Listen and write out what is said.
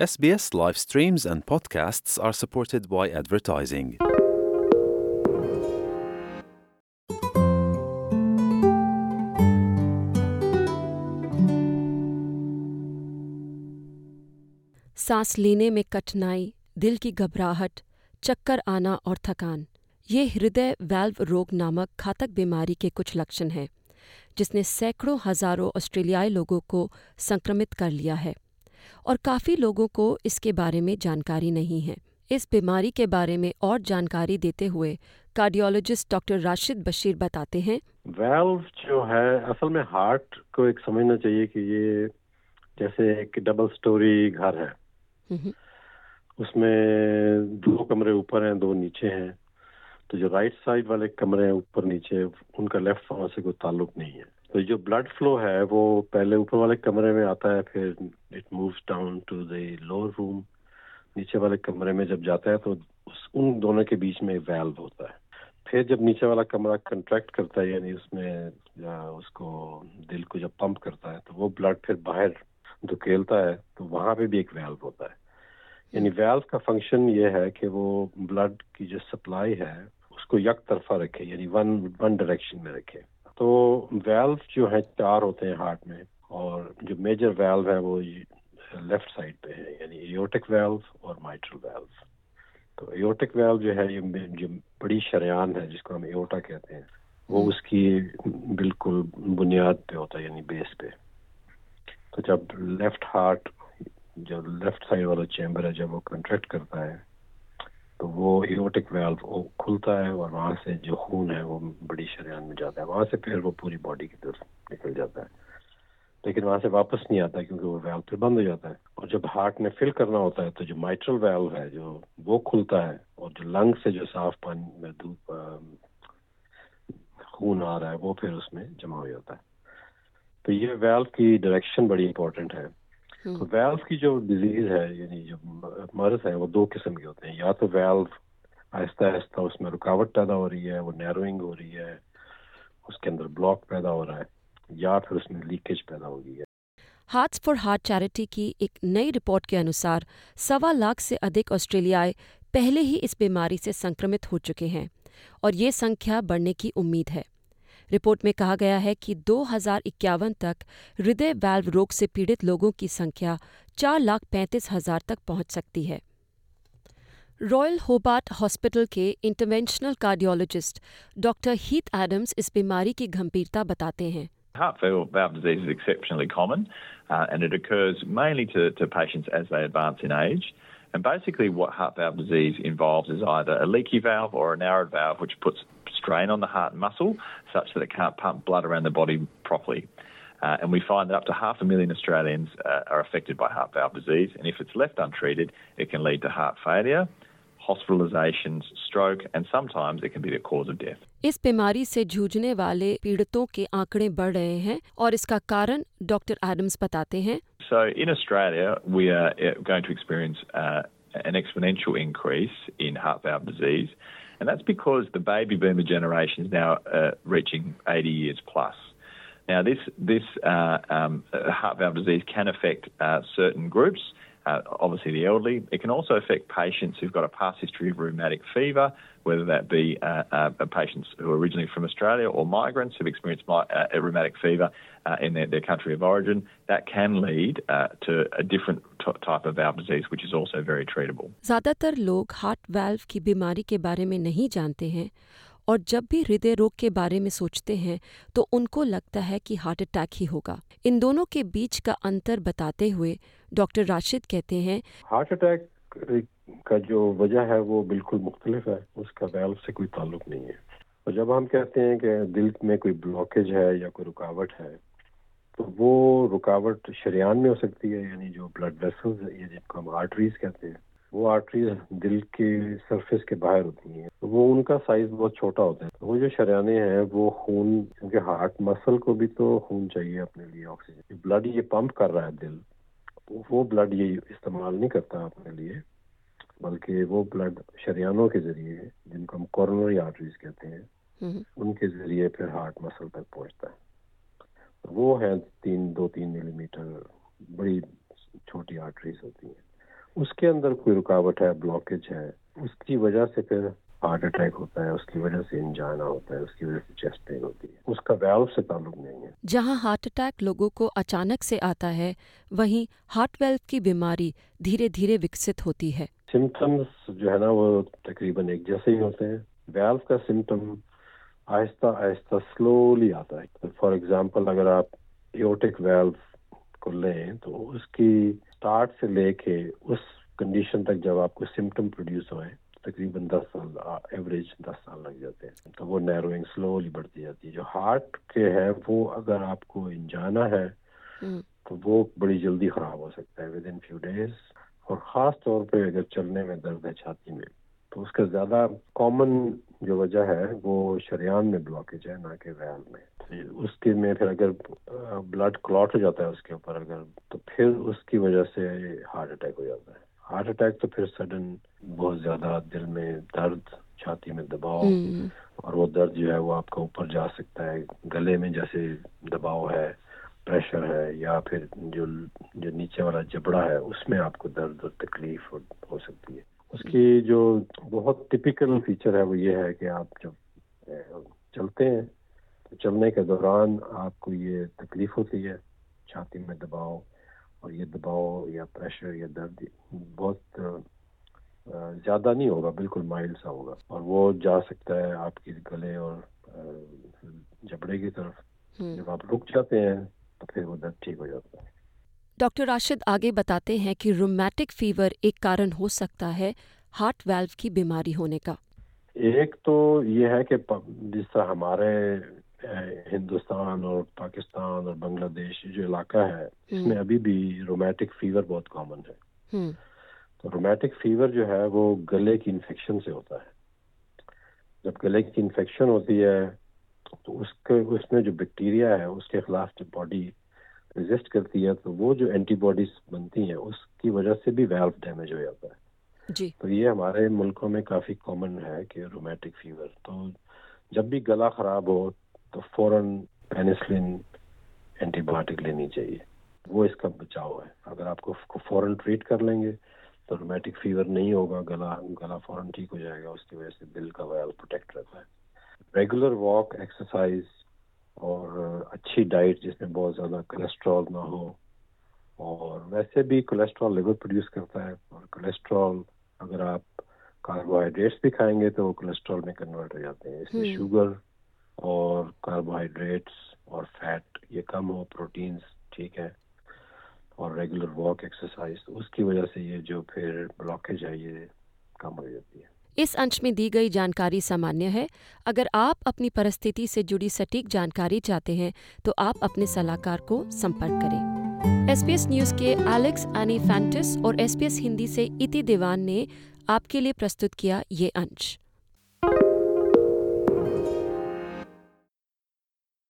SBS live streams and podcasts are supported by advertising. सांस लेने में कठिनाई, दिल की घबराहट, चक्कर आना और थकान ये हृदय वाल्व रोग नामक घातक बीमारी के कुछ लक्षण हैं, जिसने सैकड़ों हज़ारों ऑस्ट्रेलियाई लोगों को संक्रमित कर लिया है और काफ़ी लोगों को इसके बारे में जानकारी नहीं है। इस बीमारी के बारे में और जानकारी देते हुए कार्डियोलॉजिस्ट डॉक्टर राशिद बशीर बताते हैं। वेल्व जो है असल में हार्ट को एक समझना चाहिए कि ये जैसे एक डबल स्टोरी घर है। हम्म, उसमें दो कमरे ऊपर हैं दो नीचे हैं। तो जो राइट साइड वाले कमरे हैं ऊपर नीचे उनका लेफ़्ट वहाँ से कोई ताल्लुक नहीं है। तो जो ब्लड फ्लो है, वो पहले ऊपर वाले कमरे में आता है, फिर it moves down to the lower room नीचे वाले कमरे में जब जाता है तो उस, उन दोनों के बीच में वेल्व होता है। फिर जब नीचे वाला कमरा कंट्रैक्ट करता है, यानी उसमें, या उसको दिल को जब पंप करता है तो वो ब्लड फिर बाहर धुकेलता है तो वहाँ पे भी एक वेल्व होता है। यानी वेल्व का फ़ंक्शन ये है कि वो ब्लड की जो सप्लाई है, उसको यक तरफा रखे, यानी वन वन डायरेक्शन में रखे। तो वेल्व जो है चार होते हैं हार्ट में और जो मेजर वेल्व है वो लेफ़्ट साइड पे है यानी एयोटिक वेल्व और माइट्रल वेल्व तो एयोटिक वेल्व जो है ये जो बड़ी शरियान है जिसको हम एयोटा कहते हैं वो उसकी बिल्कुल बुनियाद पे होता है यानी बेस पे. तो जब लेफ़्ट हार्ट जो लेफ़्ट साइड वाला चैम्बर है जब वो कंट्रैक्ट करता है तो वो इरोटिक वेल्व खुलता है और वहाँ से जो खून है वो बड़ी शरियान में जाता है। वहाँ से फिर वो पूरी बॉडी की तरफ़ निकल जाता है। लेकिन वहाँ से वापस नहीं आता क्योंकि वो वेल्व फिर बंद हो जाता है। और जब हार्ट ने फिल करना होता है तो जो माइट्रल वेल्व है, जो वो खुलता है और जो लंग से जो साफ़ पानी में धूप खून आ रहा है, वो फिर उसमें जमा हो जाता है। तो ये वेल्व की डायरेक्शन बड़ी इंपॉर्टेंट है। तो वेल्व की जो डिज़ीज़ है यानी जो मर्ज है वो दो किस्म के होते हैं। या तो वेल्व आहिस्ता आहिस्ता उसमें रुकावट पैदा हो रही है वो नैरोइंग हो रही है उसके अंदर ब्लॉक पैदा हो रहा है या फिर उसमें लीकेज पैदा हो गई है। हार्ट्स फॉर हार्ट चैरिटी की एक नई रिपोर्ट के अनुसार सवा लाख से अधिक ऑस्ट्रेलियाई पहले ही इस बीमारी से संक्रमित हो चुके हैं और ये संख्या बढ़ने की उम्मीद है। रिपोर्ट में कहा गया है कि 2051 तक हृदय वाल्व रोग से पीड़ित लोगों की संख्या चार लाख पैंतीस हज़ार तक पहुँच सकती है रॉयल होबार्ट हॉस्पिटल के interventional cardiologist doctor Heath Adams इस बीमारी की गंभीरता बताते हैं Heart valve disease is exceptionally common uh, and it occurs mainly to, to patients as they advance in age. And basically, what heart valve disease involves is either a leaky valve or a narrowed valve, which puts strain on the heart muscle such that it can't pump blood around the body properly. Uh, and we find that up to half a million Australians uh, are affected by heart valve disease. And if it's left untreated, it can lead to heart failure, hospitalizations, stroke, and sometimes it can be the cause of death. इस बीमारी से जूझने वाले पीड़ितों के आंकड़े बढ़ रहे हैं और इसका कारण डॉक्टर एडम्स बताते हैं So in Australia, we are uh, going to experience uh, an exponential increase in heart valve disease, and that's because the baby boomer generation is now uh, reaching 80 years plus. Now, this this uh, um, uh, heart valve disease can affect uh, certain groups Uh, obviously, the elderly. It can also affect patients who've got a past history of rheumatic fever, whether that be uh, uh, patients who are originally from Australia or migrants who've experienced mi- uh, a rheumatic fever uh, in their, their country of origin. That can lead uh, to a different t- type of valve disease, which is also very treatable. ज्यादातर लोग heart valve की बीमारी के बारे में नहीं जानते हैं और जब भी हृदय रोग के बारे में सोचते हैं तो उनको लगता है कि हार्ट अटैक ही होगा। इन दोनों के बीच का अंतर बताते हुए डॉक्टर राशिद कहते हैं, हार्ट अटैक का जो वजह है, वो बिल्कुल मुख्तलिफ़ है। उसका वेल्व से कोई ताल्लुक नहीं है। और जब हम कहते हैं कि दिल में कोई ब्लॉकेज है या कोई रुकावट है तो वो रुकावट शरियान में हो सकती है, यानी जो ब्लड वेसल्स या जिनको हम आर्टरीज कहते हैं। वो आर्टरीज दिल के सरफेस के बाहर होती हैं। तो वो उनका साइज़ बहुत छोटा होता है। वो जो शरियाने हैं वो खून क्योंकि हार्ट मसल को भी तो खून चाहिए अपने लिए ऑक्सीजन ब्लड ये पंप कर रहा है दिल। वो ब्लड ये इस्तेमाल नहीं करता अपने लिए बल्कि वो ब्लड शरियानों के ज़रिए जिनको हम कॉर्नरी आर्टरीज कहते हैं हम्म, उनके ज़रिए फिर हार्ट मसल तक पहुँचता है। तो वो है तीन दो तीन मिलीमीटर बड़ी छोटी आर्टरीज होती हैं। उसके अंदर कोई रुकावट है ब्लॉकेज है उसकी वजह से फिर हार्ट अटैक होता है उसकी वजह से इंजाना होता है उसकी वजह से चेस्ट पेन होती है। उसका वैल्व से ताल्लुक नहीं है। जहाँ हार्ट अटैक लोगों को अचानक से आता है वहीं हार्ट वेल्व की बीमारी धीरे धीरे विकसित होती है। सिम्टम्स जो है ना वो तकरीबन एक जैसे ही होते हैं। वेल्व का सिम्टम आहिस्ता आहिस्ता स्लोली आता है। फॉर एग्जांपल अगर आप एओटिक वेल्व को लें तो उसकी स्टार्ट से लेके उस कंडीशन तक जब आपको सिम्टम प्रोड्यूस होए तकरीबन दस साल एवरेज दस साल लग जाते हैं। तो वो नैरोइंग स्लोली बढ़ती जाती है। जो हार्ट के है वो अगर आपको इंजाना है हम्म। तो वो बड़ी जल्दी खराब हो सकता है विद इन फ्यू डेज़ और ख़ास तौर पे अगर चलने में दर्द है छाती में तो उसका ज़्यादा कॉमन जो वजह है वो शरियान में ब्लॉकेज है ना कि वैल में। उसके में फिर अगर ब्लड क्लॉट हो जाता है उसके ऊपर अगर तो फिर उसकी वजह से हार्ट अटैक हो जाता है। हार्ट अटैक तो फिर सडन बहुत ज़्यादा दिल में दर्द छाती में दबाव हम्म। और वो दर्द जो है वो आपका ऊपर जा सकता है। गले में जैसे दबाव है प्रेशर है या फिर जो जो नीचे वाला जबड़ा है उसमें आपको दर्द और तकलीफ़ हो, हो सकती है। उसकी जो बहुत टिपिकल फीचर है वो ये है कि आप जब चलते हैं तो चलने के दौरान आपको ये तकलीफ़ होती है छाती में दबाव और ये दबाव या प्रेशर या दर्द बहुत ज़्यादा नहीं होगा बिल्कुल माइल्ड सा होगा। और वो जा सकता है आपके गले और जबड़े की तरफ़। हम्म। जब आप रुक जाते हैं तो फिर वो दर्द ठीक हो जाता है। डॉक्टर राशिद आगे बताते हैं कि रोमैटिक फीवर एक कारण हो सकता है हार्ट वाल्व की बीमारी होने का एक तो ये है कि जिस तरह हमारे हिंदुस्तान और पाकिस्तान और बांग्लादेश जो इलाका है इसमें हम्म। अभी भी रोमैटिक फीवर बहुत कॉमन है हम्म। तो रोमैटिक फीवर जो है वो गले की इन्फेक्शन से होता है जब गले की इन्फेक्शन होती है तो उसके उसमें जो बैक्टीरिया है उसके खिलाफ जो बॉडी रेजिस्ट करती है तो वो जो एंटीबॉडीज बनती हैं उसकी वजह से भी वेल्व डैमेज हो जाता है जी। तो ये हमारे मुल्कों में काफ़ी कॉमन है कि रोमैटिक फीवर तो जब भी गला खराब हो तो फ़ौरन पेनिसिलिन एंटीबायोटिक लेनी चाहिए। वो इसका बचाव है। अगर आपको फ़ौरन ट्रीट कर लेंगे तो रोमैटिक फीवर नहीं होगा, गला गला फ़ौरन ठीक हो जाएगा, उसकी वजह से दिल का वायल प्रोटेक्ट रहता है। रेगुलर वॉक एक्सरसाइज और अच्छी डाइट जिसमें बहुत ज़्यादा कोलेस्ट्रॉल ना हो और वैसे भी कोलेस्ट्रॉल लिवर प्रोड्यूस करता है और कोलेस्ट्रॉल अगर आप कार्बोहाइड्रेट्स भी खाएँगे तो वो कोलेस्ट्रॉल में कन्वर्ट हो जाते हैं। इसलिए शुगर हम्म। और कार्बोहाइड्रेट्स और फैट ये कम हो प्रोटीन्स ठीक है और रेगुलर वॉक एक्सरसाइज उसकी वजह से ये जो फिर ब्लॉकेज है ये कम हो जाती है। इस अंश में दी गई जानकारी सामान्य है। अगर आप अपनी परिस्थिति से जुड़ी सटीक जानकारी चाहते हैं तो आप अपने सलाहकार को संपर्क करें। एसपीएस न्यूज़ के एलेक्स एनी फैंटिस और एसपीएस हिंदी से इति दीवान ने आपके लिए प्रस्तुत किया ये अंश।